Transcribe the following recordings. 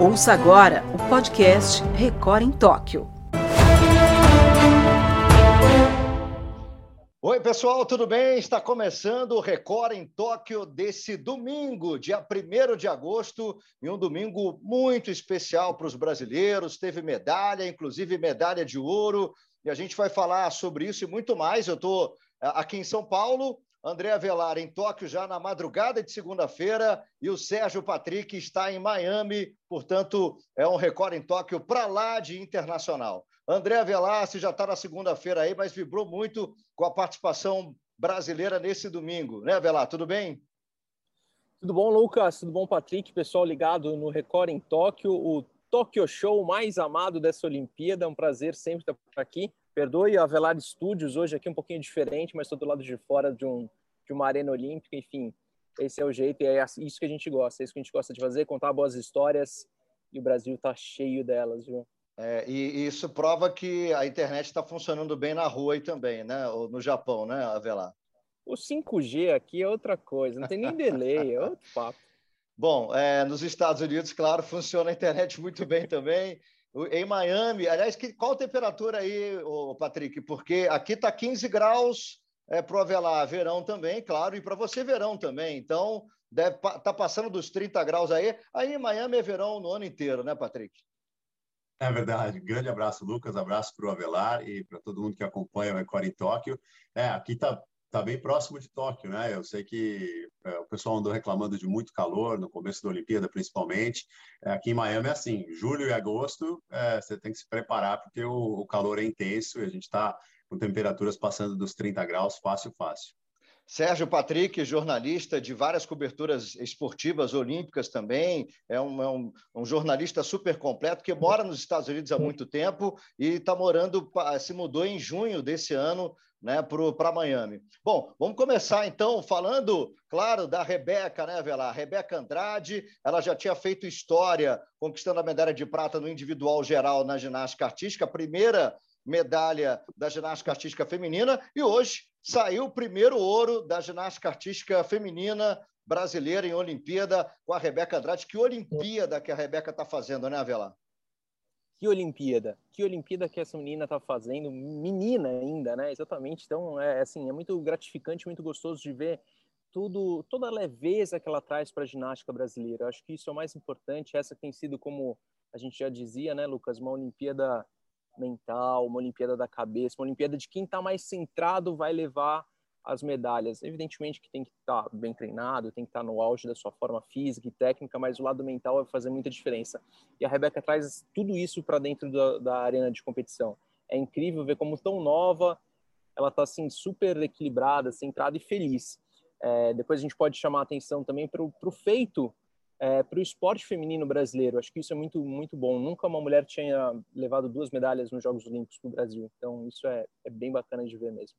Ouça agora o podcast Record em Tóquio. Oi, pessoal, tudo bem? Está começando o Record em Tóquio desse domingo, dia 1 de agosto, e um domingo muito especial para os brasileiros. Teve medalha, inclusive medalha de ouro, e a gente vai falar sobre isso e muito mais. Eu estou eh, aqui em São Paulo, André Avelar em Tóquio já na madrugada de segunda-feira e o Sérgio Patrick está em Miami, portanto, é um recorde em Tóquio para lá de internacional. André Avelar, se já está na segunda-feira aí, mas vibrou muito com a participação brasileira nesse domingo, né, Avelar? Tudo bem? Tudo bom, Lucas? Tudo bom, Patrick? Pessoal ligado no Record em Tóquio, o Tóquio Show mais amado dessa Olimpíada. É um prazer sempre estar aqui. Perdoe a Velar Studios hoje aqui um pouquinho diferente, mas estou do lado de fora de, um, de uma arena olímpica, enfim. Esse é o jeito e é isso que a gente gosta, é isso que a gente gosta de fazer, contar boas histórias e o Brasil está cheio delas, viu? É, e, isso prova que a internet está funcionando bem na rua aí também, né? Ou no Japão, né, Avelar? O 5G aqui é outra coisa, não tem nem delay, é outro papo. Bom, é, nos Estados Unidos, claro, funciona a internet muito bem também. Em Miami, aliás, que, qual temperatura aí, Patrick? Porque aqui está 15 graus é, para o Avelar, verão também, claro, e para você verão também. Então, deve tá passando dos 30 graus aí. Aí em Miami é verão no ano inteiro, né, Patrick? É verdade. Grande abraço, Lucas. Abraço para o Avelar e para todo mundo que acompanha o Record em Tóquio. É, aqui está tá bem próximo de Tóquio, né? Eu sei que é, o pessoal andou reclamando de muito calor no começo da Olimpíada, principalmente. É, aqui em Miami é assim, julho e agosto, é, você tem que se preparar porque o, o calor é intenso e a gente está com temperaturas passando dos 30 graus fácil, fácil. Sérgio Patrick, jornalista de várias coberturas esportivas olímpicas também, é um, é um, um jornalista super completo que mora nos Estados Unidos há muito tempo e está morando, se mudou em junho desse ano né, para Miami. Bom, vamos começar então falando, claro, da Rebeca, né, Vela? Rebeca Andrade, ela já tinha feito história conquistando a medalha de prata no individual geral na ginástica artística, a primeira medalha da ginástica artística feminina, e hoje saiu o primeiro ouro da ginástica artística feminina brasileira em Olimpíada com a Rebeca Andrade. Que Olimpíada que a Rebeca está fazendo, né, Avelar? Que Olimpíada, que Olimpíada que essa menina está fazendo, menina ainda, né? Exatamente. Então, é assim, é muito gratificante, muito gostoso de ver tudo, toda a leveza que ela traz para a ginástica brasileira. Eu acho que isso é o mais importante. Essa tem sido, como a gente já dizia, né, Lucas, uma Olimpíada mental, uma Olimpíada da cabeça, uma Olimpíada de quem está mais centrado vai levar as medalhas. Evidentemente que tem que estar tá bem treinado, tem que estar tá no auge da sua forma física e técnica, mas o lado mental vai fazer muita diferença. E a Rebeca traz tudo isso para dentro da, da, arena de competição. É incrível ver como tão nova ela está assim super equilibrada, centrada e feliz. É, depois a gente pode chamar a atenção também para o feito é, para o esporte feminino brasileiro. Acho que isso é muito muito bom. Nunca uma mulher tinha levado duas medalhas nos Jogos Olímpicos para o Brasil. Então isso é, é bem bacana de ver mesmo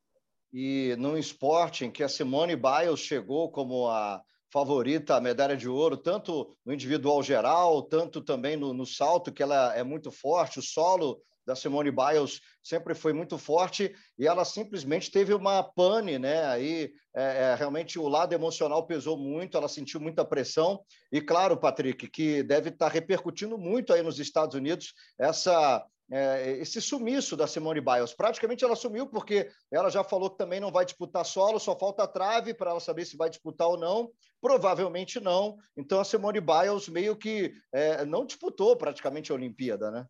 e num esporte em que a Simone Biles chegou como a favorita à medalha de ouro, tanto no individual geral, tanto também no, no salto, que ela é muito forte, o solo da Simone Biles sempre foi muito forte e ela simplesmente teve uma pane, né? Aí é, é, realmente o lado emocional pesou muito, ela sentiu muita pressão e claro, Patrick, que deve estar repercutindo muito aí nos Estados Unidos essa é, esse sumiço da Simone Biles. Praticamente ela sumiu porque ela já falou que também não vai disputar solo, só falta a trave para ela saber se vai disputar ou não. Provavelmente não. Então a Simone Biles meio que é, não disputou praticamente a Olimpíada, né?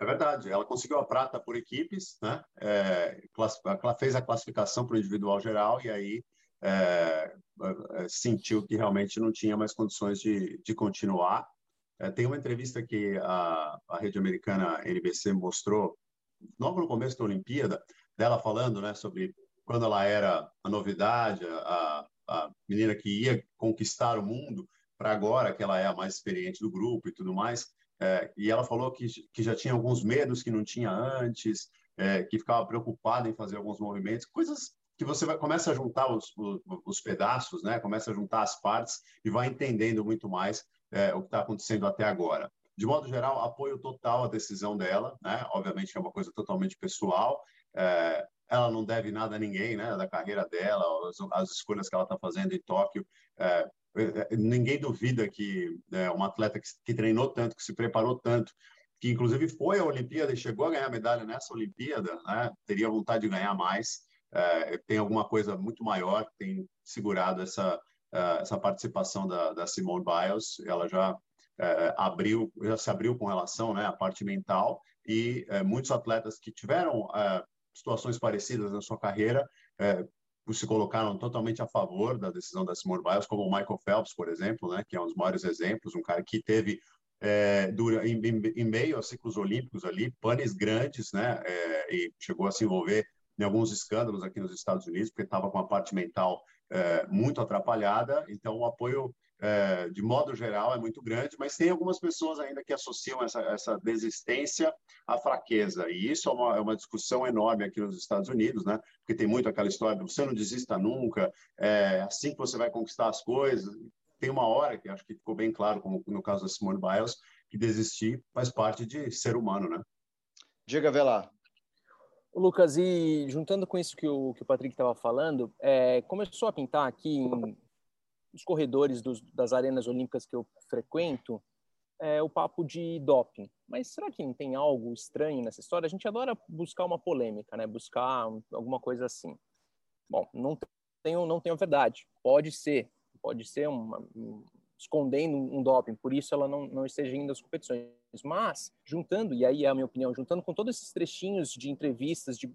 É verdade, ela conseguiu a prata por equipes, né? É, fez a classificação para o individual geral e aí é, é, sentiu que realmente não tinha mais condições de, de continuar. É, tem uma entrevista que a, a rede americana NBC mostrou logo no começo da Olimpíada, dela falando né, sobre quando ela era a novidade, a, a menina que ia conquistar o mundo, para agora que ela é a mais experiente do grupo e tudo mais. É, e ela falou que, que já tinha alguns medos que não tinha antes, é, que ficava preocupada em fazer alguns movimentos, coisas que você vai, começa a juntar os, os, os, pedaços, né? começa a juntar as partes e vai entendendo muito mais é, o que está acontecendo até agora. De modo geral, apoio total à decisão dela, né? Obviamente é uma coisa totalmente pessoal. É, ela não deve nada a ninguém, né? Da carreira dela, as, as escolhas que ela está fazendo em Tóquio. É, ninguém duvida que é, um atleta que, que treinou tanto, que se preparou tanto, que inclusive foi à Olimpíada e chegou a ganhar medalha nessa Olimpíada, né? teria vontade de ganhar mais. É, tem alguma coisa muito maior que tem segurado essa, essa participação da, da Simone Biles. Ela já uh, abriu, já se abriu com relação né, à parte mental e uh, muitos atletas que tiveram situações parecidas na sua carreira se colocaram totalmente a favor da decisão da Simone Biles, como o Michael Phelps, por exemplo, né, que é um dos maiores exemplos, um cara que teve dura, em, em, meio aos ciclos olímpicos ali, panes grandes, né, e chegou a se envolver em alguns escândalos aqui nos Estados Unidos, porque estava com a parte mental é, muito atrapalhada. Então, o apoio, é, de modo geral, é muito grande, mas tem algumas pessoas ainda que associam essa, essa desistência à fraqueza. E isso é uma, é uma, discussão enorme aqui nos Estados Unidos, né? Porque tem muito aquela história de você não desista nunca, é assim que você vai conquistar as coisas. Tem uma hora que acho que ficou bem claro, como no caso da Simone Biles, que desistir faz parte de ser humano, né? Diga, Velar. Lucas, e juntando com isso que o, que o Patrick estava falando, é, começou a pintar aqui em, nos corredores dos, das arenas olímpicas que eu frequento é, o papo de doping. Mas será que não tem algo estranho nessa história? A gente adora buscar uma polêmica, né? Buscar alguma coisa assim. Bom, não tenho, não tenho verdade. Pode ser, pode ser uma, escondendo um doping, por isso ela não, não esteja indo às competições. Mas, juntando, e aí é a minha opinião, juntando com todos esses trechinhos de entrevistas, de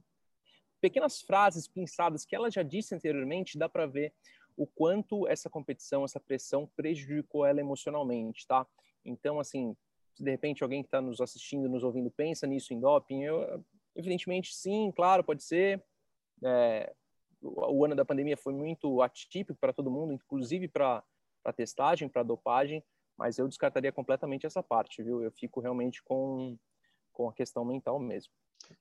pequenas frases pensadas que ela já disse anteriormente, dá para ver o quanto essa competição, essa pressão prejudicou ela emocionalmente, tá? Então, assim, se de repente alguém que está nos assistindo, nos ouvindo, pensa nisso em doping, eu, evidentemente, sim, claro, pode ser. É, o, o ano da pandemia foi muito atípico para todo mundo, inclusive para para testagem, para dopagem, mas eu descartaria completamente essa parte, viu? Eu fico realmente com, com a questão mental mesmo.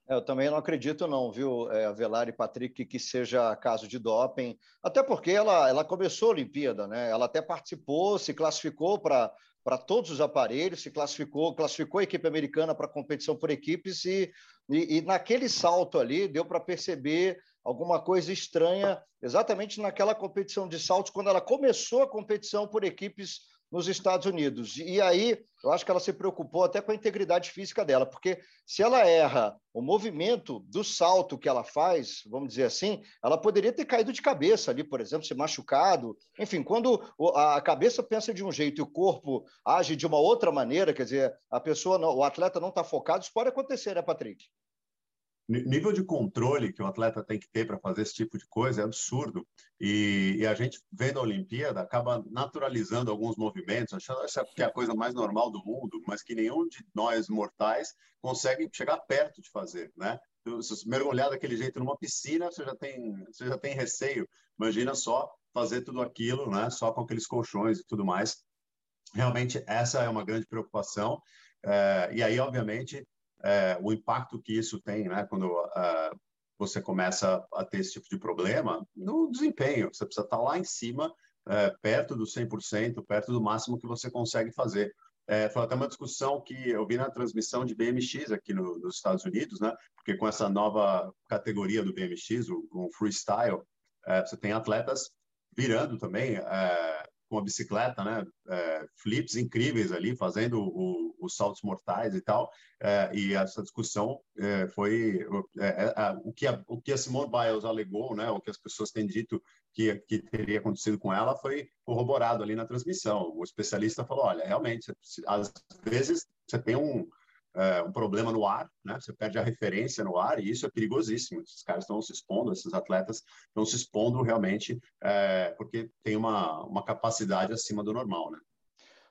É, eu também não acredito não, viu, é, Velar e Patrick, que seja caso de doping, até porque ela, ela começou a Olimpíada, né? Ela até participou, se classificou para para todos os aparelhos, se classificou, classificou a equipe americana para competição por equipes e, e, e naquele salto ali deu para perceber alguma coisa estranha exatamente naquela competição de saltos, quando ela começou a competição por equipes nos Estados Unidos. E aí, eu acho que ela se preocupou até com a integridade física dela, porque se ela erra o movimento do salto que ela faz, vamos dizer assim, ela poderia ter caído de cabeça ali, por exemplo, se machucado. Enfim, quando a cabeça pensa de um jeito e o corpo age de uma outra maneira, quer dizer, a pessoa, o atleta não está focado, isso pode acontecer, né, Patrick? Nível de controle que o atleta tem que ter para fazer esse tipo de coisa é absurdo. E, e, a gente, vendo a Olimpíada, acaba naturalizando alguns movimentos, achando que é a coisa mais normal do mundo, mas que nenhum de nós mortais consegue chegar perto de fazer, né? Se mergulhar daquele jeito numa piscina, você já tem, você já tem receio. Imagina só fazer tudo aquilo, né? Só com aqueles colchões e tudo mais. Realmente, essa é uma grande preocupação. É, e aí, obviamente, é, o impacto que isso tem, né, quando uh, você começa a ter esse tipo de problema no desempenho. Você precisa estar lá em cima, é, perto do 100%, perto do máximo que você consegue fazer. É, foi até uma discussão que eu vi na transmissão de BMX aqui no, nos Estados Unidos, né? Porque com essa nova categoria do BMX, o, o freestyle, é, você tem atletas virando também é, com a bicicleta, né? É, flips incríveis ali, fazendo o, os saltos mortais e tal. É, e essa discussão é, foi é, é, o que a, o que a Simone Biles alegou, né? O que as pessoas têm dito que, que teria acontecido com ela foi corroborado ali na transmissão. O especialista falou, olha, realmente, às vezes você tem um é, um problema no ar, né? Você perde a referência no ar e isso é perigosíssimo. Esses caras estão se expondo, esses atletas estão se expondo realmente é, porque tem uma, uma capacidade acima do normal, né?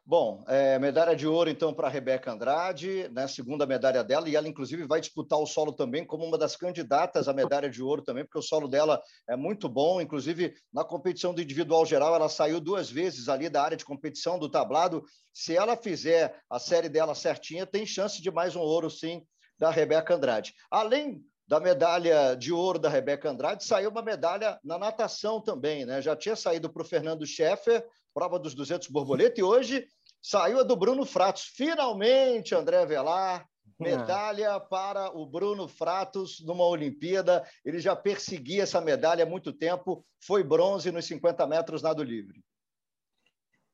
Bom, é, medalha de ouro então para a Rebeca Andrade, né, segunda medalha dela, e ela inclusive vai disputar o solo também como uma das candidatas à medalha de ouro também, porque o solo dela é muito bom, inclusive na competição do individual geral ela saiu duas vezes ali da área de competição do tablado. Se ela fizer a série dela certinha, tem chance de mais um ouro sim da Rebeca Andrade. Além da medalha de ouro da Rebeca Andrade, saiu uma medalha na natação também, né? Já tinha saído para o Fernando Scheffer, prova dos 200 borboleta, e hoje saiu a do Bruno Fratos. Finalmente, André Velar, medalha para o Bruno Fratos numa Olimpíada. Ele já perseguia essa medalha há muito tempo, foi bronze nos 50 metros nado livre.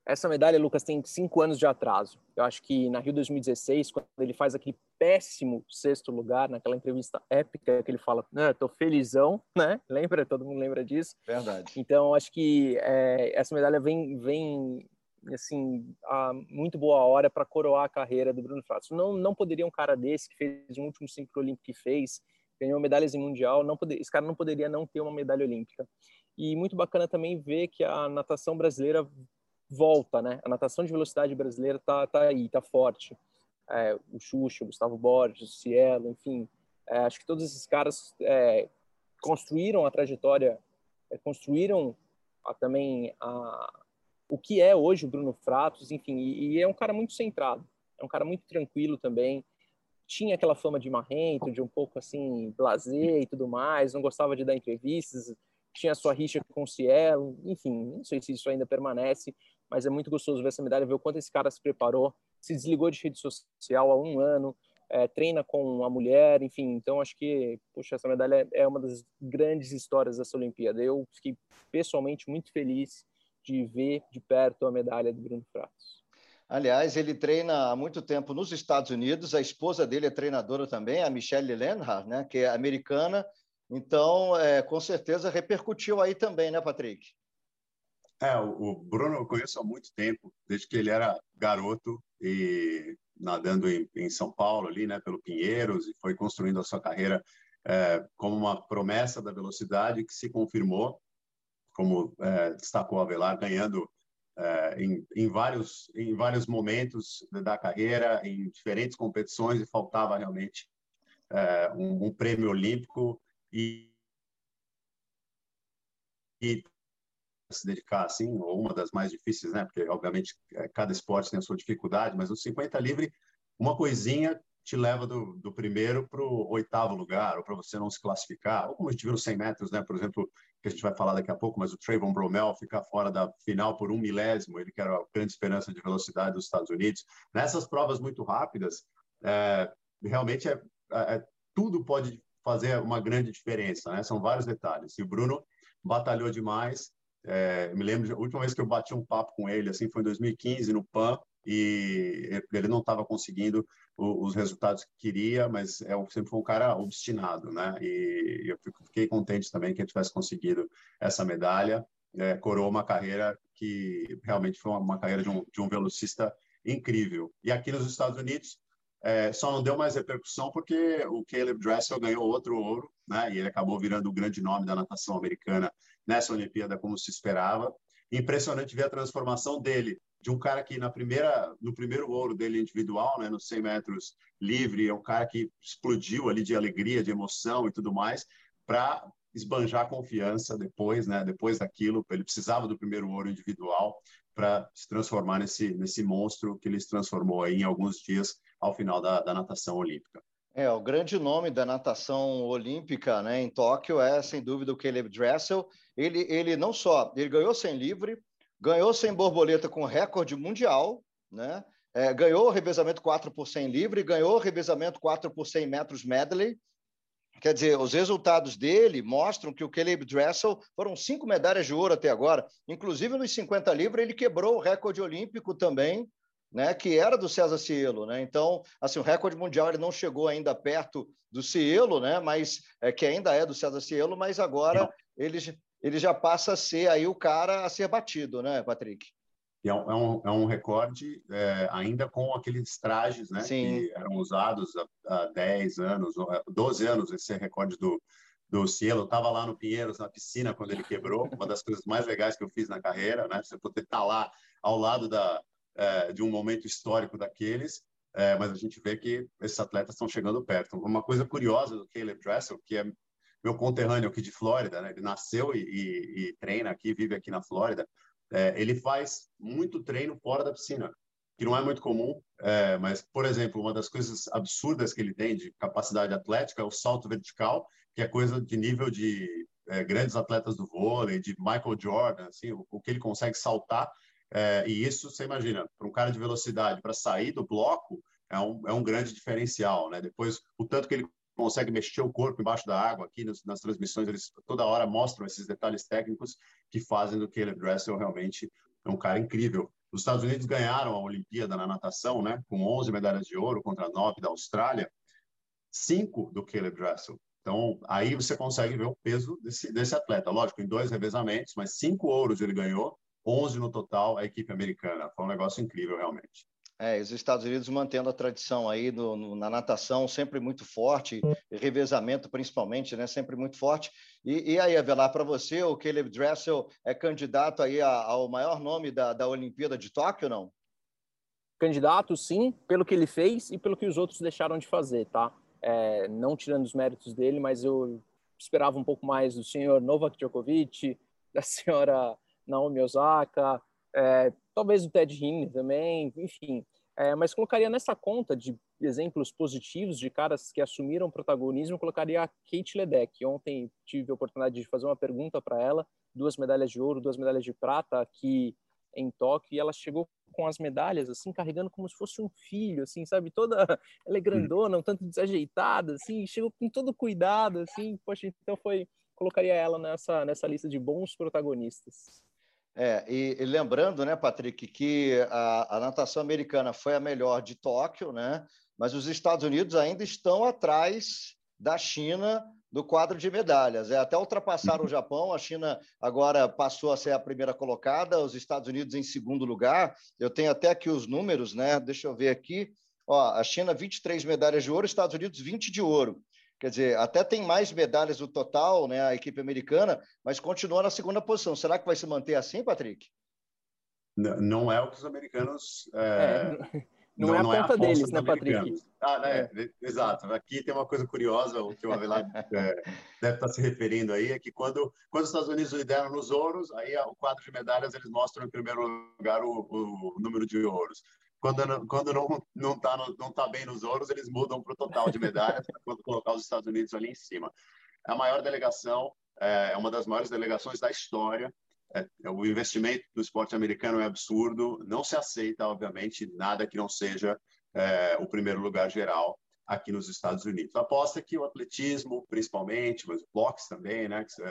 Essa medalha, Lucas, tem cinco anos de atraso. Eu acho que na Rio 2016, quando ele faz aquele péssimo sexto lugar, naquela entrevista épica que ele fala, né, tô felizão, né? Lembra? Todo mundo lembra disso. Verdade. Então, acho que é, essa medalha vem, vem assim, a muito boa hora para coroar a carreira do Bruno Fratos. Não, não poderia um cara desse que fez o último cinco olímpico que fez, ganhou medalhas em mundial, não poder, esse cara não poderia não ter uma medalha olímpica. E muito bacana também ver que a natação brasileira volta, né? A natação de velocidade brasileira tá, tá aí, tá forte. É, o Xuxa, o Gustavo Borges, o Cielo, enfim, é, acho que todos esses caras é, construíram a trajetória, é, construíram a, também a, o que é hoje o Bruno Fratos, enfim, e, e, é um cara muito centrado, é um cara muito tranquilo também. Tinha aquela fama de marrento, de um pouco assim, blazer e tudo mais, não gostava de dar entrevistas, tinha sua rixa com o Cielo, enfim, não sei se isso ainda permanece, mas é muito gostoso ver essa medalha, ver o quanto esse cara se preparou, se desligou de rede social há um ano, é, treina com a mulher, enfim, então acho que, puxa, essa medalha é uma das grandes histórias dessa Olimpíada. Eu fiquei pessoalmente muito feliz de ver de perto a medalha do Bruno Fratos. Aliás, ele treina há muito tempo nos Estados Unidos, a esposa dele é treinadora também, a Michelle Lenhart, né, que é americana, então, é, com certeza repercutiu aí também, né, Patrick? É, o Bruno eu conheço há muito tempo, desde que ele era garoto e nadando em, em São Paulo ali, né, pelo Pinheiros e foi construindo a sua carreira é, como uma promessa da velocidade que se confirmou, como é, destacou Avelar, ganhando é, em, em, vários em vários momentos da carreira, em diferentes competições e faltava realmente é, um, um prêmio olímpico e, e se dedicar assim, ou uma das mais difíceis, né? Porque, obviamente, é, cada esporte tem a sua dificuldade, mas no 50 livre, uma coisinha te leva do, do primeiro para o oitavo lugar, ou para você não se classificar, ou como a gente viu nos 100 metros, né? Por exemplo, que a gente vai falar daqui a pouco, mas o Trayvon Bromell ficar fora da final por um milésimo, ele que era a grande esperança de velocidade dos Estados Unidos. Nessas provas muito rápidas, é, realmente é, é, tudo pode fazer uma grande diferença, né? São vários detalhes. E o Bruno batalhou demais, é, me lembro, a última vez que eu bati um papo com ele, assim, foi em 2015, no PAN, e ele não estava conseguindo os resultados que queria, mas é, sempre foi um cara obstinado, né? E eu fiquei contente também que ele tivesse conseguido essa medalha, é, coroou uma carreira que realmente foi uma, uma carreira de um, de um velocista incrível. E aqui nos Estados Unidos, é, só não deu mais repercussão porque o Caleb Dressel ganhou outro ouro, né? E ele acabou virando o grande nome da natação americana nessa Olimpíada, como se esperava. Impressionante ver a transformação dele, de um cara que na primeira, no primeiro ouro dele individual, né, nos 100 metros livre, é um cara que explodiu ali de alegria, de emoção e tudo mais, para esbanjar confiança depois, né? Depois daquilo, ele precisava do primeiro ouro individual para se transformar nesse nesse monstro que ele se transformou aí em alguns dias ao final da, da natação olímpica. É, o grande nome da natação olímpica né, em Tóquio é, sem dúvida, o Caleb Dressel. Ele, ele não só ele ganhou sem livre, ganhou sem borboleta com recorde mundial, né? É, ganhou o revezamento 4 por 100 livre, ganhou o revezamento 4 por 100 metros medley. Quer dizer, os resultados dele mostram que o Caleb Dressel foram cinco medalhas de ouro até agora. Inclusive, nos 50 livre, ele quebrou o recorde olímpico também né, que era do César Cielo, né? Então, assim, o recorde mundial ele não chegou ainda perto do Cielo, né? Mas é que ainda é do César Cielo, mas agora ele, ele já passa a ser aí o cara a ser batido, né, Patrick? É, um, é um, é um recorde é, ainda com aqueles trajes, né? Sim. Que eram usados há, há 10 anos, 12 anos, esse recorde do, do Cielo. Eu estava lá no Pinheiros, na piscina, quando ele quebrou. Uma das coisas mais legais que eu fiz na carreira, né? Você poder estar tá lá ao lado da, é, de um momento histórico daqueles, é, mas a gente vê que esses atletas estão chegando perto. Uma coisa curiosa do Caleb Dressel, que é meu conterrâneo aqui de Flórida, né? ele nasceu e, e, e, treina aqui, vive aqui na Flórida, é, ele faz muito treino fora da piscina, que não é muito comum, é, mas, por exemplo, uma das coisas absurdas que ele tem de capacidade atlética é o salto vertical, que é coisa de nível de é, grandes atletas do vôlei, de Michael Jordan, assim, o, o que ele consegue saltar é, e isso, você imagina, para um cara de velocidade, para sair do bloco, é um, é um grande diferencial. Né? Depois, o tanto que ele consegue mexer o corpo embaixo da água, aqui nas, transmissões, eles toda hora mostram esses detalhes técnicos que fazem do Caleb Dressel realmente um cara incrível. Os Estados Unidos ganharam a Olimpíada na natação, né, com 11 medalhas de ouro contra 9 da Austrália, cinco do Caleb Dressel. Então, aí você consegue ver o peso desse, desse atleta. Lógico, em dois revezamentos, mas cinco ouros ele ganhou, 11 no total, a equipe americana. Foi um negócio incrível, realmente. É, os Estados Unidos mantendo a tradição aí no, no, na natação sempre muito forte, revezamento principalmente, né, sempre muito forte. E, e aí, Avelar, para você, o Caleb Dressel é candidato aí a, ao maior nome da, da Olimpíada de Tóquio, não? Candidato, sim, pelo que ele fez e pelo que os outros deixaram de fazer, tá? É, não tirando os méritos dele, mas eu esperava um pouco mais do senhor Novak Djokovic, da senhora Naomi Osaka, é, talvez o Ted Heaney também, enfim. É, mas colocaria nessa conta de exemplos positivos de caras que assumiram protagonismo, colocaria a Kate Ledeck. Ontem tive a oportunidade de fazer uma pergunta para ela, duas medalhas de ouro, duas medalhas de prata aqui em Tóquio, e ela chegou com as medalhas, assim, carregando como se fosse um filho, assim, sabe? Toda, ela é grandona, um tanto desajeitada, assim, chegou com todo cuidado, assim, poxa, então foi, colocaria ela nessa, nessa lista de bons protagonistas. É, e, e, lembrando, né, Patrick, que a, a, natação americana foi a melhor de Tóquio, né? Mas os Estados Unidos ainda estão atrás da China do quadro de medalhas. É, até ultrapassaram o Japão, a China agora passou a ser a primeira colocada, os Estados Unidos em segundo lugar. Eu tenho até aqui os números, né? Deixa eu ver aqui. Ó, a China 23 medalhas de ouro, Estados Unidos 20 de ouro. Quer dizer, até tem mais medalhas no total, né, a equipe americana, mas continua na segunda posição. Será que vai se manter assim, Patrick? Não, é o que os americanos. É... É, não, não, é a não conta é a deles, né, Patrick? Ah, né? É. Exato. Aqui tem uma coisa curiosa, o que o Avelar é, deve estar se referindo aí, é que quando, quando os Estados Unidos lideram nos ouros, aí o quadro de medalhas eles mostram em primeiro lugar o, o número de ouros quando quando não não tá não tá bem nos ouros, eles mudam para o total de medalhas para colocar os Estados Unidos ali em cima. É a maior delegação, é, é uma das maiores delegações da história. É, é, o investimento do esporte americano é absurdo. Não se aceita, obviamente, nada que não seja é, o primeiro lugar geral aqui nos Estados Unidos. Aposta que o atletismo, principalmente, mas o boxe também, né, que,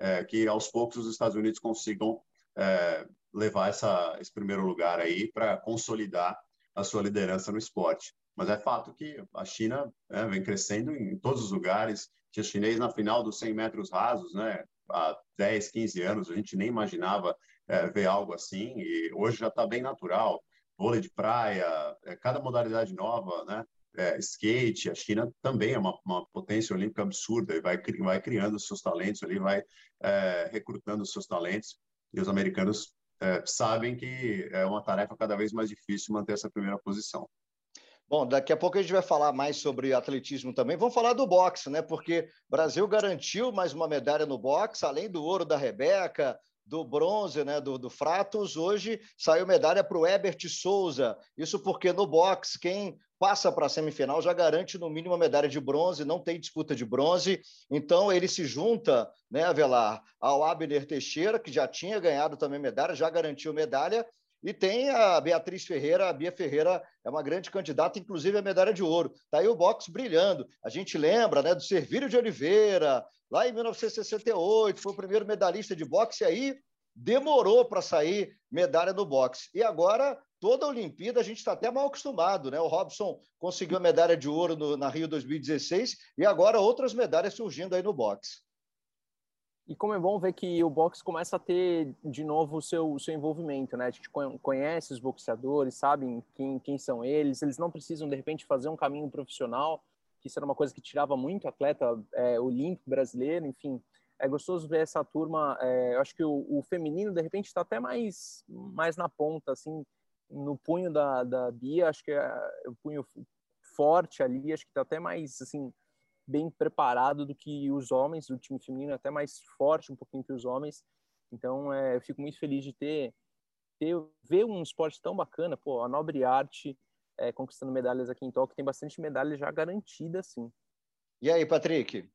é, que aos poucos os Estados Unidos consigam levar essa, esse primeiro lugar aí para consolidar a sua liderança no esporte. Mas é fato que a China né, vem crescendo em todos os lugares. Tinha chinês na final dos 100 metros rasos, né? Há 10, 15 anos a gente nem imaginava é, ver algo assim e hoje já está bem natural. Vôlei de praia, é, cada modalidade nova, né? É, skate, a China também é uma, uma, potência olímpica absurda e vai, vai criando seus talentos ali, vai é, recrutando seus talentos e os americanos é, sabem que é uma tarefa cada vez mais difícil manter essa primeira posição. Bom, daqui a pouco a gente vai falar mais sobre atletismo também. Vamos falar do boxe, né? Porque Brasil garantiu mais uma medalha no boxe, além do ouro da Rebeca, do bronze, né, do, do Fratos, hoje saiu medalha para o Ebert Souza. Isso porque no boxe, quem passa para a semifinal já garante no mínimo a medalha de bronze, não tem disputa de bronze. Então ele se junta, né, Avelar, ao Abner Teixeira, que já tinha ganhado também medalha, já garantiu medalha. E tem a Beatriz Ferreira, a Bia Ferreira é uma grande candidata, inclusive a medalha de ouro. Está aí o boxe brilhando. A gente lembra né, do Servírio de Oliveira, lá em 1968, foi o primeiro medalhista de boxe, e aí demorou para sair medalha no boxe. E agora, toda a Olimpíada, a gente está até mal acostumado, né? O Robson conseguiu a medalha de ouro no, na Rio 2016 e agora outras medalhas surgindo aí no boxe. E como é bom ver que o boxe começa a ter de novo o seu, seu envolvimento, né? A gente conhece os boxeadores, sabem quem, quem são eles, eles não precisam, de repente, fazer um caminho profissional que isso era uma coisa que tirava muito atleta é, olímpico brasileiro, enfim. É gostoso ver essa turma. É, eu acho que o, o feminino, de repente, está até mais, mais na ponta, assim, no punho da, da Bia, acho que é o punho forte ali, acho que está até mais, assim, bem preparado do que os homens, o time feminino é até mais forte um pouquinho que os homens. Então, é, eu fico muito feliz de ter, ter ver um esporte tão bacana, pô, a nobre arte é, conquistando medalhas aqui em Tóquio. Tem bastante medalha já garantida, sim. E aí, Patrick?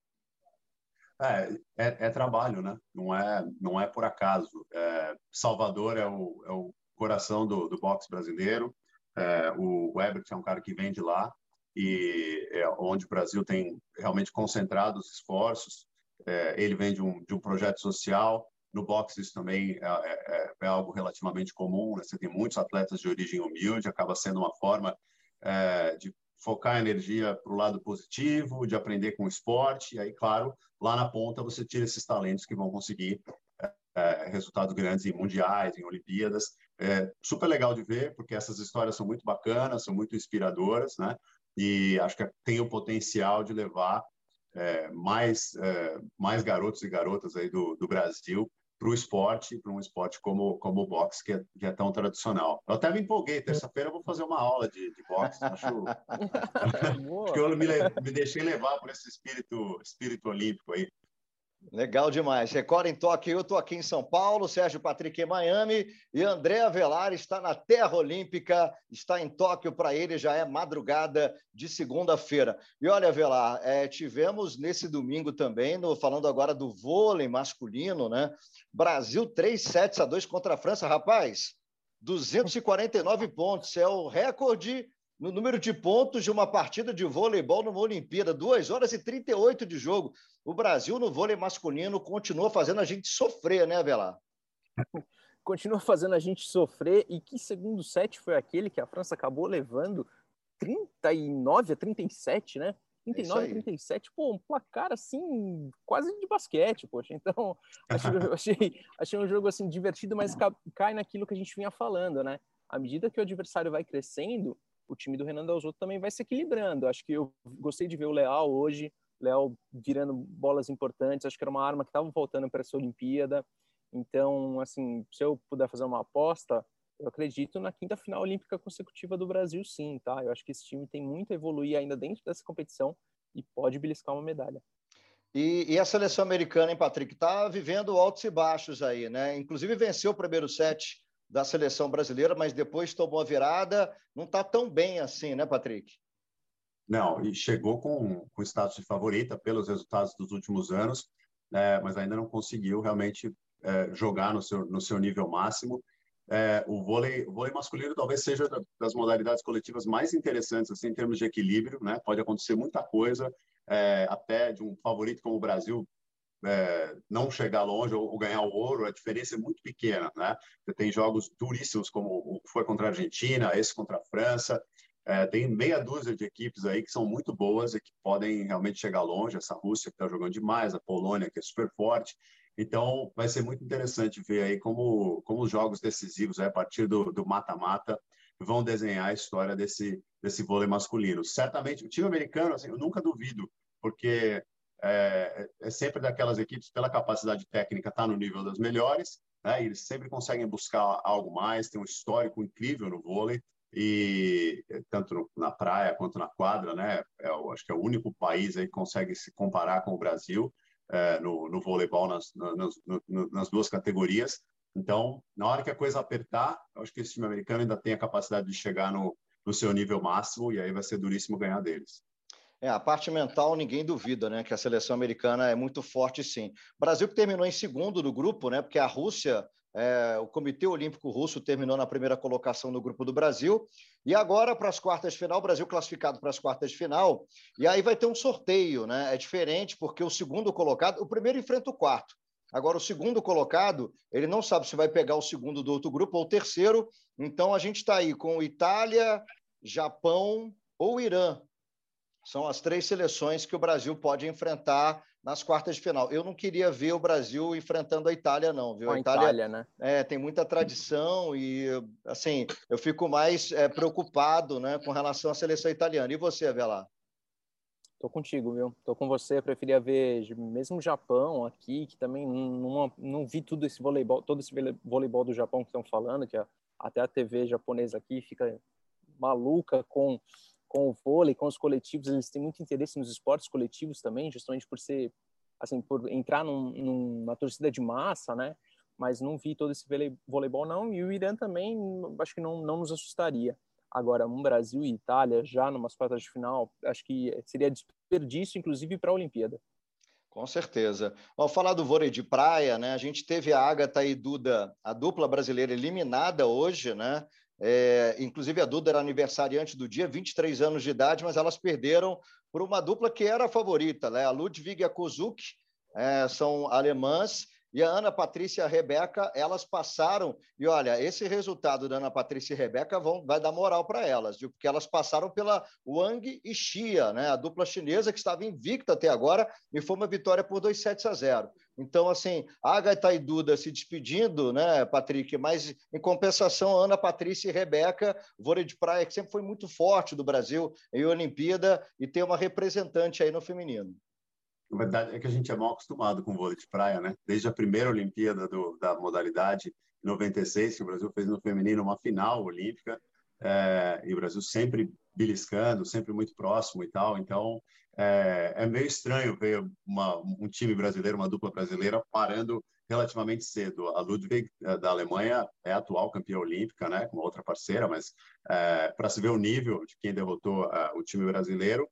É, é, é, trabalho, né? Não é, não é por acaso. É, Salvador é o, é o coração do, do boxe brasileiro. É, o Ebert é um cara que vem de lá e é onde o Brasil tem realmente concentrado os esforços. É, ele vem de um, de um projeto social no boxe isso também é, é, é algo relativamente comum. Né? Você tem muitos atletas de origem humilde, acaba sendo uma forma é, de focar a energia para o lado positivo, de aprender com o esporte. E aí, claro, lá na ponta você tira esses talentos que vão conseguir é, resultados grandes em mundiais, em Olimpíadas. É super legal de ver, porque essas histórias são muito bacanas, são muito inspiradoras, né? E acho que tem o potencial de levar é, mais, é, mais garotos e garotas aí do, do Brasil para o esporte, para um esporte como, como o boxe, que é, que é tão tradicional. Eu até me empolguei, terça-feira eu vou fazer uma aula de, de boxe, acho, acho que eu me, me deixei levar por esse espírito, espírito olímpico aí. Legal demais. Record em Tóquio, eu estou aqui em São Paulo, Sérgio Patrick em Miami e André Avelar está na Terra Olímpica, está em Tóquio para ele, já é madrugada de segunda-feira. E olha, Avelar, é, tivemos nesse domingo também, no, falando agora do vôlei masculino, né? Brasil 3 sets a 2 contra a França. Rapaz, 249 pontos, é o recorde no número de pontos de uma partida de voleibol numa Olimpíada, 2 horas e 38 de jogo. O Brasil no vôlei masculino continua fazendo a gente sofrer, né, Avelar? Continua fazendo a gente sofrer. E que segundo set foi aquele que a França acabou levando 39 a 37, né? 39 a 37, pô, um placar assim, quase de basquete, poxa. Então, achei, achei, achei um jogo assim divertido, mas cai naquilo que a gente vinha falando, né? À medida que o adversário vai crescendo, o time do Renan Dalzotto também vai se equilibrando. Acho que eu gostei de ver o Leal hoje, Leal virando bolas importantes. Acho que era uma arma que estava voltando para essa Olimpíada. Então, assim, se eu puder fazer uma aposta, eu acredito na quinta final olímpica consecutiva do Brasil, sim, tá? Eu acho que esse time tem muito a evoluir ainda dentro dessa competição e pode beliscar uma medalha. E, e a seleção americana, hein, Patrick, está vivendo altos e baixos aí, né? Inclusive venceu o primeiro set da seleção brasileira, mas depois tomou a virada. Não está tão bem assim, né, Patrick? Não, e chegou com, com status de favorita pelos resultados dos últimos anos, é, mas ainda não conseguiu realmente é, jogar no seu, no seu nível máximo. É, o, vôlei, o vôlei masculino talvez seja das modalidades coletivas mais interessantes assim, em termos de equilíbrio, né? Pode acontecer muita coisa, é, até de um favorito como o Brasil é, não chegar longe ou, ganhar o ouro, a diferença é muito pequena, né? Você tem jogos duríssimos como o que foi contra a Argentina, esse contra a França, é, tem meia dúzia de equipes aí que são muito boas e que podem realmente chegar longe. Essa Rússia que está jogando demais, a Polônia que é super forte. Então, vai ser muito interessante ver aí como, como os jogos decisivos, aí, a partir do mata-mata, vão desenhar a história desse, desse vôlei masculino. Certamente, o time americano, assim, eu nunca duvido, porque é, é sempre daquelas equipes, pela capacidade técnica, está no nível das melhores, né? eles sempre conseguem buscar algo mais, tem um histórico incrível no vôlei, e tanto no, na praia quanto na quadra, né? É, eu acho que é o único país aí que consegue se comparar com o Brasil é, no, no voleibol nas, nas, nas duas categorias. Então, na hora que a coisa apertar, eu acho que esse time americano ainda tem a capacidade de chegar no, no seu nível máximo e aí vai ser duríssimo ganhar deles. É, a parte mental ninguém duvida, né? Que a seleção americana é muito forte, sim. Brasil que terminou em segundo no grupo, né? Porque a Rússia, é, o Comitê Olímpico Russo terminou na primeira colocação no grupo do Brasil. E agora, para as quartas de final, o Brasil classificado para as quartas de final. E aí vai ter um sorteio, né? É diferente, porque o segundo colocado, o primeiro enfrenta o quarto. Agora, o segundo colocado, ele não sabe se vai pegar o segundo do outro grupo ou o terceiro. Então, a gente está aí com Itália, Japão ou Irã são as três seleções que o Brasil pode enfrentar nas quartas de final. Eu não queria ver o Brasil enfrentando a Itália, não, viu? A, Itália, Itália, né? É, tem muita tradição e, assim, eu fico mais é, preocupado né, com relação à seleção italiana. E você, Avelar? Tô contigo, viu? Tô com você. Eu preferia ver mesmo o Japão aqui, que também não, não vi tudo esse voleibol, todo esse voleibol do Japão que estão falando, que até a TV japonesa aqui fica maluca com com o vôlei, com os coletivos, eles têm muito interesse nos esportes coletivos também, justamente por ser, assim, por entrar num, numa torcida de massa, né? Mas não vi todo esse voleibol, não. E o Irã também, acho que não, não nos assustaria. Agora, um Brasil e Itália, já numas quartas de final, acho que seria desperdício, inclusive, para a Olimpíada. Com certeza. Ao falar do vôlei de praia, né? A gente teve a Agatha e Duda, a dupla brasileira eliminada hoje, né? É, inclusive, a Duda era aniversariante do dia, 23 anos de idade, mas elas perderam por uma dupla que era a favorita, né? a Ludwig e a Kozuki, é, são alemãs, e a Ana Patrícia e a Rebeca, elas passaram, e olha, esse resultado da Ana Patrícia e Rebeca vão, vai dar moral para elas, viu? porque elas passaram pela Wang e Xia, né? a dupla chinesa que estava invicta até agora, e foi uma vitória por 2 sets a 0. Então, assim, Agatha e Duda se despedindo, né, Patrick? Mas, em compensação, Ana Patrícia e Rebeca, vôlei de praia, que sempre foi muito forte do Brasil em Olimpíada, e tem uma representante aí no feminino. Na verdade, é que a gente é mal acostumado com vôlei de praia, né? Desde a primeira Olimpíada do, da modalidade, em 96, que o Brasil fez no feminino uma final olímpica, é, e o Brasil sempre beliscando, sempre muito próximo e tal. Então, é, é meio estranho ver uma, um time brasileiro, uma dupla brasileira, parando relativamente cedo. A Ludwig, é, da Alemanha, é atual campeã olímpica, né, com outra parceira, mas é, para se ver o nível de quem derrotou uh, o time brasileiro.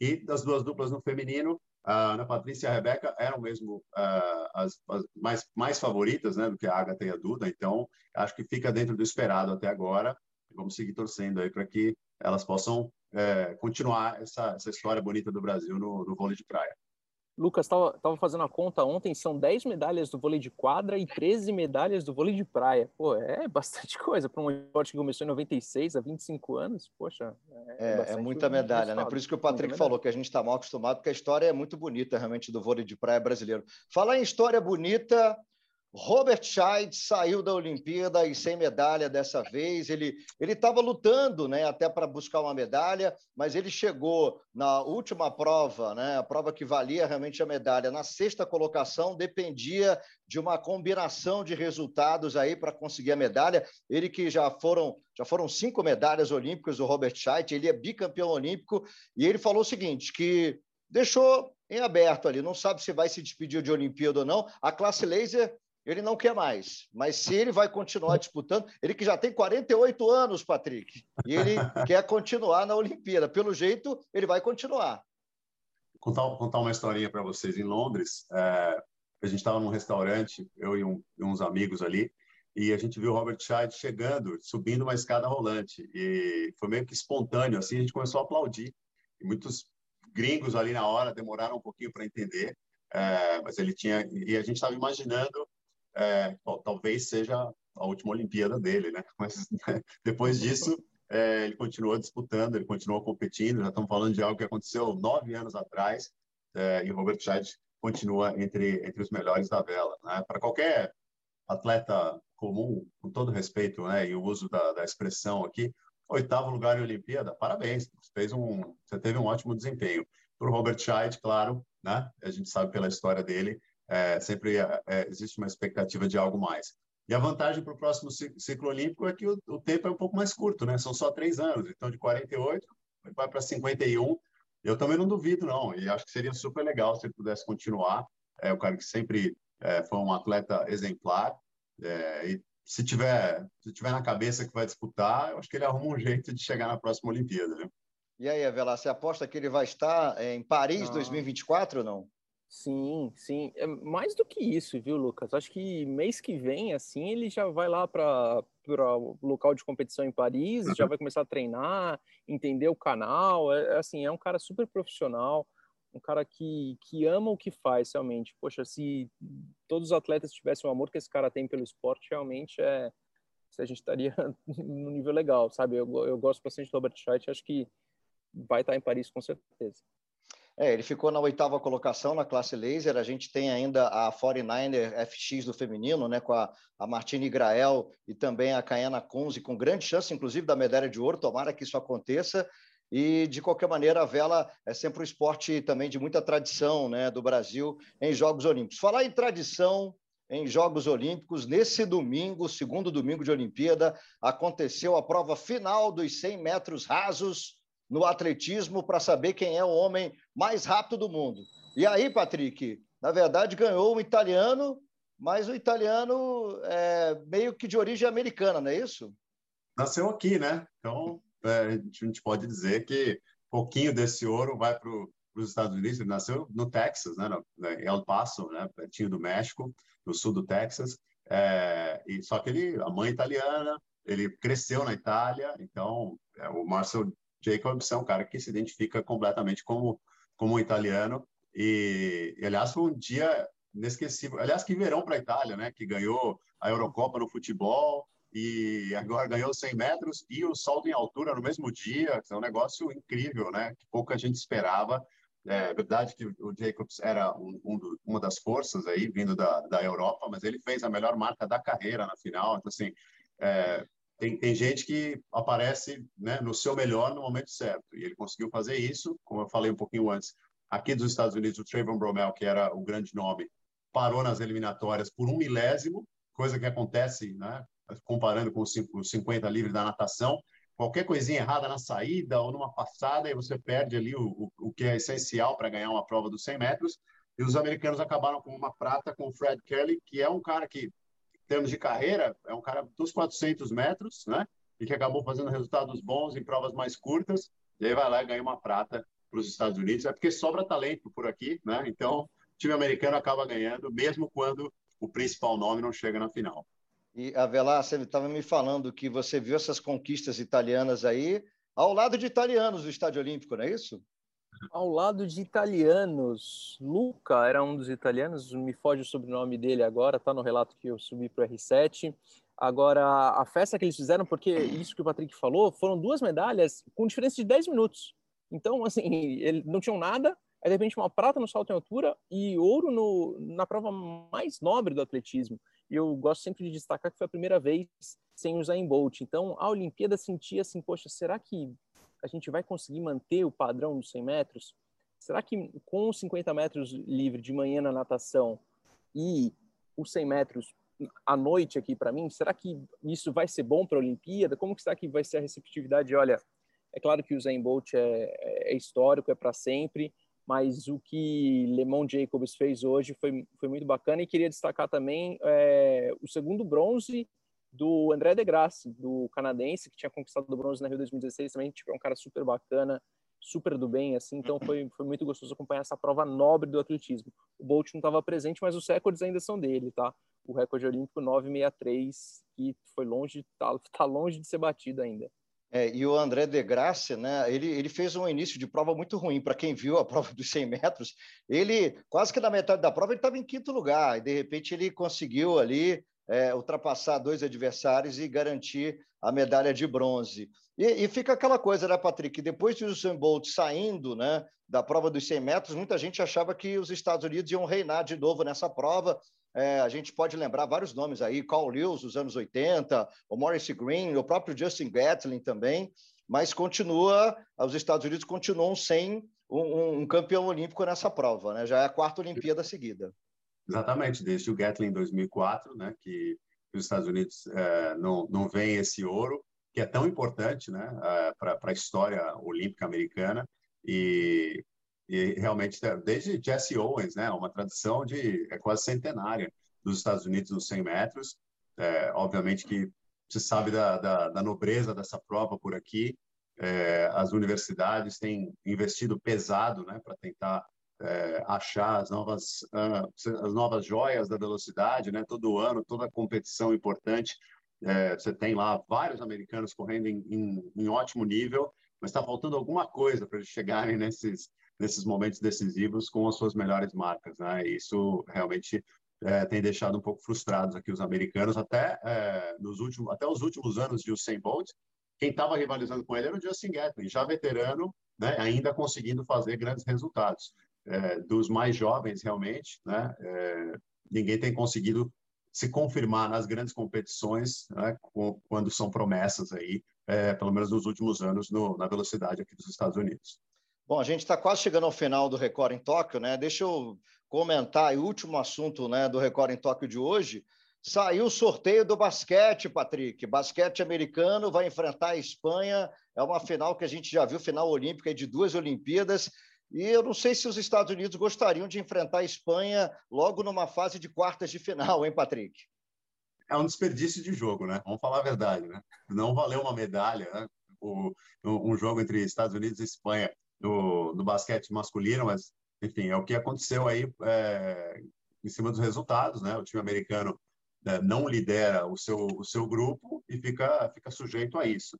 E das duas duplas no feminino, a Ana Patrícia e a Rebeca eram mesmo uh, as, as, mais, mais favoritas né, do que a Agatha e a Duda, então acho que fica dentro do esperado até agora. Vamos seguir torcendo aí para que elas possam é, continuar essa, essa história bonita do Brasil no, no vôlei de praia. Lucas, estava fazendo a conta ontem, são 10 medalhas do vôlei de quadra e 13 medalhas do vôlei de praia. Pô, é bastante coisa para um esporte que começou em 96, há 25 anos. Poxa, é, é, é muita medalha, né? Por isso que o Patrick falou que a gente está mal acostumado, porque a história é muito bonita, realmente, do vôlei de praia brasileiro. Falar em história bonita, Robert Scheid saiu da Olimpíada e sem medalha dessa vez. Ele estava lutando, né, até para buscar uma medalha, mas ele chegou na última prova, né, a prova que valia realmente a medalha, na sexta colocação, dependia de uma combinação de resultados aí para conseguir a medalha. Ele que já foram já foram cinco medalhas olímpicas o Robert Scheid, ele é bicampeão olímpico e ele falou o seguinte que deixou em aberto ali, não sabe se vai se despedir de Olimpíada ou não. A classe laser ele não quer mais. Mas se ele vai continuar disputando, ele que já tem 48 anos, Patrick, e ele quer continuar na Olimpíada. Pelo jeito, ele vai continuar. Contar, contar uma historinha para vocês. Em Londres, é, a gente estava num restaurante, eu e, um, e, uns amigos ali, e a gente viu o Robert Scheid chegando, subindo uma escada rolante. E foi meio que espontâneo, assim, a gente começou a aplaudir. E muitos gringos ali na hora demoraram um pouquinho para entender, é, mas ele tinha. E a gente estava imaginando é, talvez seja a última Olimpíada dele, né? Mas né, depois disso é, ele continuou disputando, ele continuou competindo. Já estamos falando de algo que aconteceu nove anos atrás é, e o Robert Scheid continua entre entre os melhores da vela. Né? Para qualquer atleta comum, com todo respeito, né, e o uso da, da expressão aqui, oitavo lugar em Olimpíada, parabéns, você fez um, você teve um ótimo desempenho. Para o Robert Scheid, claro, né, a gente sabe pela história dele, é, sempre é, é, existe uma expectativa de algo mais. E a vantagem para o próximo ciclo olímpico é que o, o, tempo é um pouco mais curto, né? São só três anos, então de 48 vai para 51. Eu também não duvido, não, e acho que seria super legal se ele pudesse continuar. É o cara que sempre é, foi um atleta exemplar, é, e se tiver, se tiver na cabeça que vai disputar, eu acho que ele arruma um jeito de chegar na próxima Olimpíada. Né? E aí, Avela, você aposta que ele vai estar é, em Paris não. 2024 ou não? Sim, sim. É mais do que isso, viu, Lucas? Acho que mês que vem, assim, ele já vai lá para o local de competição em Paris, já vai começar a treinar, entender o canal. É, é, assim, é um cara super profissional, um cara que, que ama o que faz, realmente. Poxa, se todos os atletas tivessem o amor que esse cara tem pelo esporte, realmente é. Se a gente estaria no nível legal, sabe? Eu, eu gosto bastante do Robert Scheidt, acho que vai estar em Paris com certeza. É, ele ficou na oitava colocação na classe laser. A gente tem ainda a 49er FX do feminino, né, com a, a Martine Grael e também a Caiana Kunze, com grande chance, inclusive, da medalha de ouro. Tomara que isso aconteça. E, de qualquer maneira, a vela é sempre um esporte também de muita tradição né, do Brasil em Jogos Olímpicos. Falar em tradição, em Jogos Olímpicos. Nesse domingo, segundo domingo de Olimpíada, aconteceu a prova final dos 100 metros rasos no atletismo para saber quem é o homem mais rápido do mundo. E aí, Patrick, na verdade ganhou um italiano, mas o italiano é meio que de origem americana, não é isso? Nasceu aqui, né? Então, é, a gente pode dizer que pouquinho desse ouro vai para os Estados Unidos. Ele nasceu no Texas, né? em El Paso, né? pertinho do México, no sul do Texas. É, e só que ele, a mãe italiana, ele cresceu na Itália, então é, o Marcel Jacobs é um cara que se identifica completamente como, como um italiano. E, aliás, um dia inesquecível. Aliás, que verão para a Itália, né? Que ganhou a Eurocopa no futebol e agora ganhou 100 metros e o salto em altura no mesmo dia. É um negócio incrível, né? Que pouca gente esperava. É verdade que o Jacobs era um, um do, uma das forças aí vindo da, da Europa, mas ele fez a melhor marca da carreira na final. Então, assim, é, tem, tem gente que aparece né, no seu melhor no momento certo. E ele conseguiu fazer isso, como eu falei um pouquinho antes. Aqui dos Estados Unidos, o Trayvon Bromell, que era o grande nome, parou nas eliminatórias por um milésimo, coisa que acontece, né, comparando com os 50 livres da natação. Qualquer coisinha errada na saída ou numa passada, e você perde ali o, o, o que é essencial para ganhar uma prova dos 100 metros. E os americanos acabaram com uma prata com o Fred Kelly, que é um cara que termos de carreira, é um cara dos 400 metros, né? E que acabou fazendo resultados bons em provas mais curtas. E aí vai lá e ganha uma prata para os Estados Unidos. É porque sobra talento por aqui, né? Então, o time americano acaba ganhando, mesmo quando o principal nome não chega na final. E, Avelar, você estava me falando que você viu essas conquistas italianas aí ao lado de italianos do Estádio Olímpico, não é isso? Ao lado de italianos. Luca era um dos italianos, me foge o sobrenome dele agora, tá no relato que eu subi para o R7. Agora, a festa que eles fizeram, porque isso que o Patrick falou, foram duas medalhas com diferença de 10 minutos. Então, assim, eles não tinham nada, aí de repente uma prata no salto em altura e ouro no, na prova mais nobre do atletismo. E eu gosto sempre de destacar que foi a primeira vez sem usar em Bolt. Então, a Olimpíada sentia assim, poxa, será que a gente vai conseguir manter o padrão dos 100 metros? Será que com os 50 metros livre de manhã na natação e os 100 metros à noite aqui para mim, será que isso vai ser bom para a Olimpíada? Como que será que vai ser a receptividade? Olha, é claro que o Zayn Bolt é, é histórico, é para sempre, mas o que Lemon Jacobs fez hoje foi, foi muito bacana e queria destacar também é, o segundo bronze do André de Grasse, do canadense, que tinha conquistado o bronze na Rio 2016 também, tipo, é um cara super bacana, super do bem, assim, então foi, foi muito gostoso acompanhar essa prova nobre do atletismo. O Bolt não estava presente, mas os recordes ainda são dele, tá? O recorde olímpico 963, que foi longe, tá, tá longe de ser batido ainda. É, e o André de Grasse, né, ele, ele fez um início de prova muito ruim. Para quem viu a prova dos 100 metros, ele, quase que na metade da prova, ele estava em quinto lugar. E, de repente, ele conseguiu ali é, ultrapassar dois adversários e garantir a medalha de bronze. E, e, fica aquela coisa, né, Patrick? Depois de Usain Bolt saindo né, da prova dos 100 metros, muita gente achava que os Estados Unidos iam reinar de novo nessa prova. É, a gente pode lembrar vários nomes aí, Carl Lewis, dos anos 80, o Maurice Green, o próprio Justin Gatlin também, mas continua, os Estados Unidos continuam sem um, um campeão olímpico nessa prova, né? Já é a quarta Olimpíada seguida. Exatamente, desde o Gatlin em 2004, né, que os Estados Unidos é, não, não vem esse ouro, que é tão importante né, é, para a história olímpica americana. E, e realmente, desde Jesse Owens, né, uma tradição de é quase centenária dos Estados Unidos nos 100 metros. É, obviamente que se sabe da, da, da, nobreza dessa prova por aqui. É, as universidades têm investido pesado né, para tentar é, achar as novas, uh, as novas joias da velocidade, né? Todo ano, toda competição importante, é, você tem lá vários americanos correndo em, em, em ótimo nível, mas está faltando alguma coisa para eles chegarem nesses nesses momentos decisivos com as suas melhores marcas, né? Isso realmente é, tem deixado um pouco frustrados aqui os americanos até é, nos últimos até os últimos anos de Usain Bolt quem estava rivalizando com ele era o Justin Gatlin já veterano né ainda conseguindo fazer grandes resultados é, dos mais jovens, realmente, né? É, ninguém tem conseguido se confirmar nas grandes competições, né? quando são promessas aí, é, pelo menos nos últimos anos, no, na velocidade aqui dos Estados Unidos. Bom, a gente está quase chegando ao final do Record em Tóquio, né? Deixa eu comentar o último assunto né, do Record em Tóquio de hoje. Saiu o sorteio do basquete, Patrick. Basquete americano vai enfrentar a Espanha. É uma final que a gente já viu, final olímpica de duas Olimpíadas. E eu não sei se os Estados Unidos gostariam de enfrentar a Espanha logo numa fase de quartas de final, hein, Patrick? É um desperdício de jogo, né? Vamos falar a verdade, né? Não valeu uma medalha, né? O, um jogo entre Estados Unidos e Espanha no, no basquete masculino, mas, enfim, é o que aconteceu aí é, em cima dos resultados, né? O time americano é, não lidera o seu, o seu grupo e fica, fica sujeito a isso.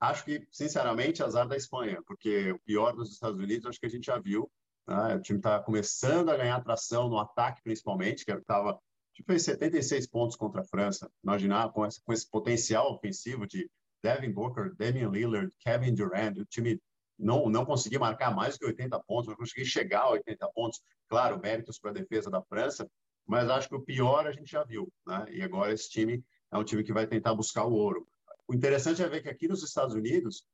Acho que, sinceramente, azar da Espanha, porque o pior dos Estados Unidos acho que a gente já viu Né? O time está começando a ganhar tração no ataque, principalmente, que estava fez 76 pontos contra a França. Imaginar com com esse potencial ofensivo de Devin Booker, Damian Lillard, Kevin Durant, o time não, não conseguiu marcar mais que 80 pontos, não conseguiu chegar a 80 pontos. Claro, méritos para a defesa da França, mas acho que o pior a gente já viu, né? E agora esse time é um time que vai tentar buscar o ouro. O interessante é ver que aqui nos Estados Unidos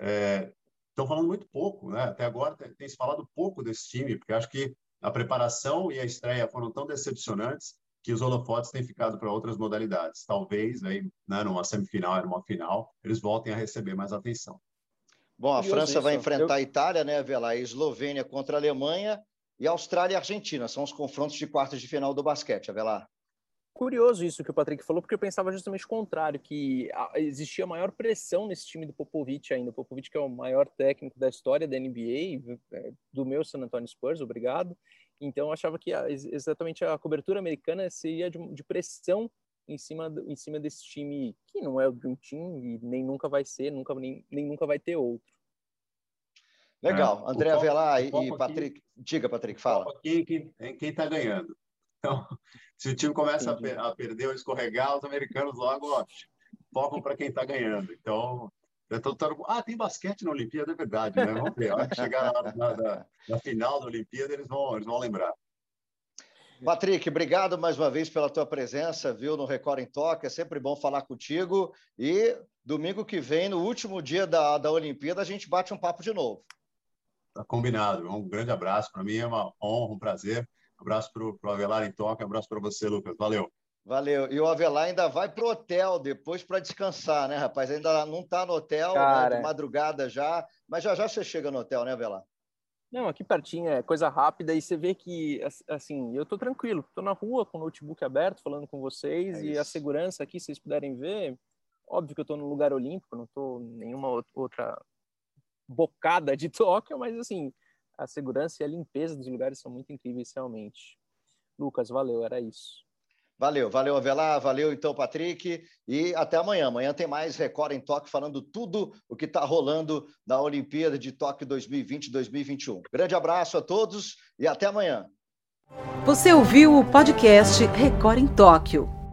é, estão falando muito pouco, né? Até agora tem, tem se falado pouco desse time, porque acho que a preparação e a estreia foram tão decepcionantes que os holofotes têm ficado para outras modalidades. Talvez, aí, né, numa semifinal, numa final, eles voltem a receber mais atenção. Bom, a Curioso França isso. vai enfrentar Eu... a Itália, né, Vela? A Eslovênia contra a Alemanha e Austrália e Argentina. São os confrontos de quartas de final do basquete, Avelar. Curioso isso que o Patrick falou, porque eu pensava justamente o contrário, que existia maior pressão nesse time do Popovich ainda. O Popovich que é o maior técnico da história da NBA, é, do meu San Antonio Spurs, obrigado. Então eu achava que a, exatamente a cobertura americana seria de, de pressão em cima, em cima desse time que não é o Dream Team e nem nunca vai ser, nunca, nem, nem nunca vai ter outro. Legal. É, André Avelar e, e Patrick. Aqui, diga, Patrick, fala. Quem está ganhando? Então, se o time começa a, a, perder ou escorregar, os americanos logo ó, focam para quem está ganhando. Então, tô, tô, ah, tem basquete na Olimpíada, é verdade, né? Vamos ver. Que chegar na, na, na, final da Olimpíada, eles vão, eles vão lembrar. Patrick, obrigado mais uma vez pela tua presença, viu, no Record em Toque. É sempre bom falar contigo. E domingo que vem, no último dia da, da Olimpíada, a gente bate um papo de novo. Tá combinado. Um grande abraço. Para mim é uma honra, um prazer. Um abraço para o Avelar em Toque. Um abraço para você, Lucas. Valeu. Valeu. E o Avelar ainda vai para o hotel depois para descansar, né, rapaz? Ainda não está no hotel, Cara... né, de madrugada já. Mas já já você chega no hotel, né, Avelar? Não, aqui pertinho é coisa rápida e você vê que, assim, eu tô tranquilo, tô na rua com o notebook aberto falando com vocês é e a segurança aqui, se vocês puderem ver, óbvio que eu tô no lugar olímpico, não tô nenhuma outra bocada de Tóquio, mas assim, a segurança e a limpeza dos lugares são muito incríveis realmente. Lucas, valeu, era isso. Valeu, valeu, Avelar, valeu então, Patrick, e até amanhã. Amanhã tem mais Record em Tóquio falando tudo o que está rolando na Olimpíada de Tóquio 2020-2021. Grande abraço a todos e até amanhã. Você ouviu o podcast Record em Tóquio.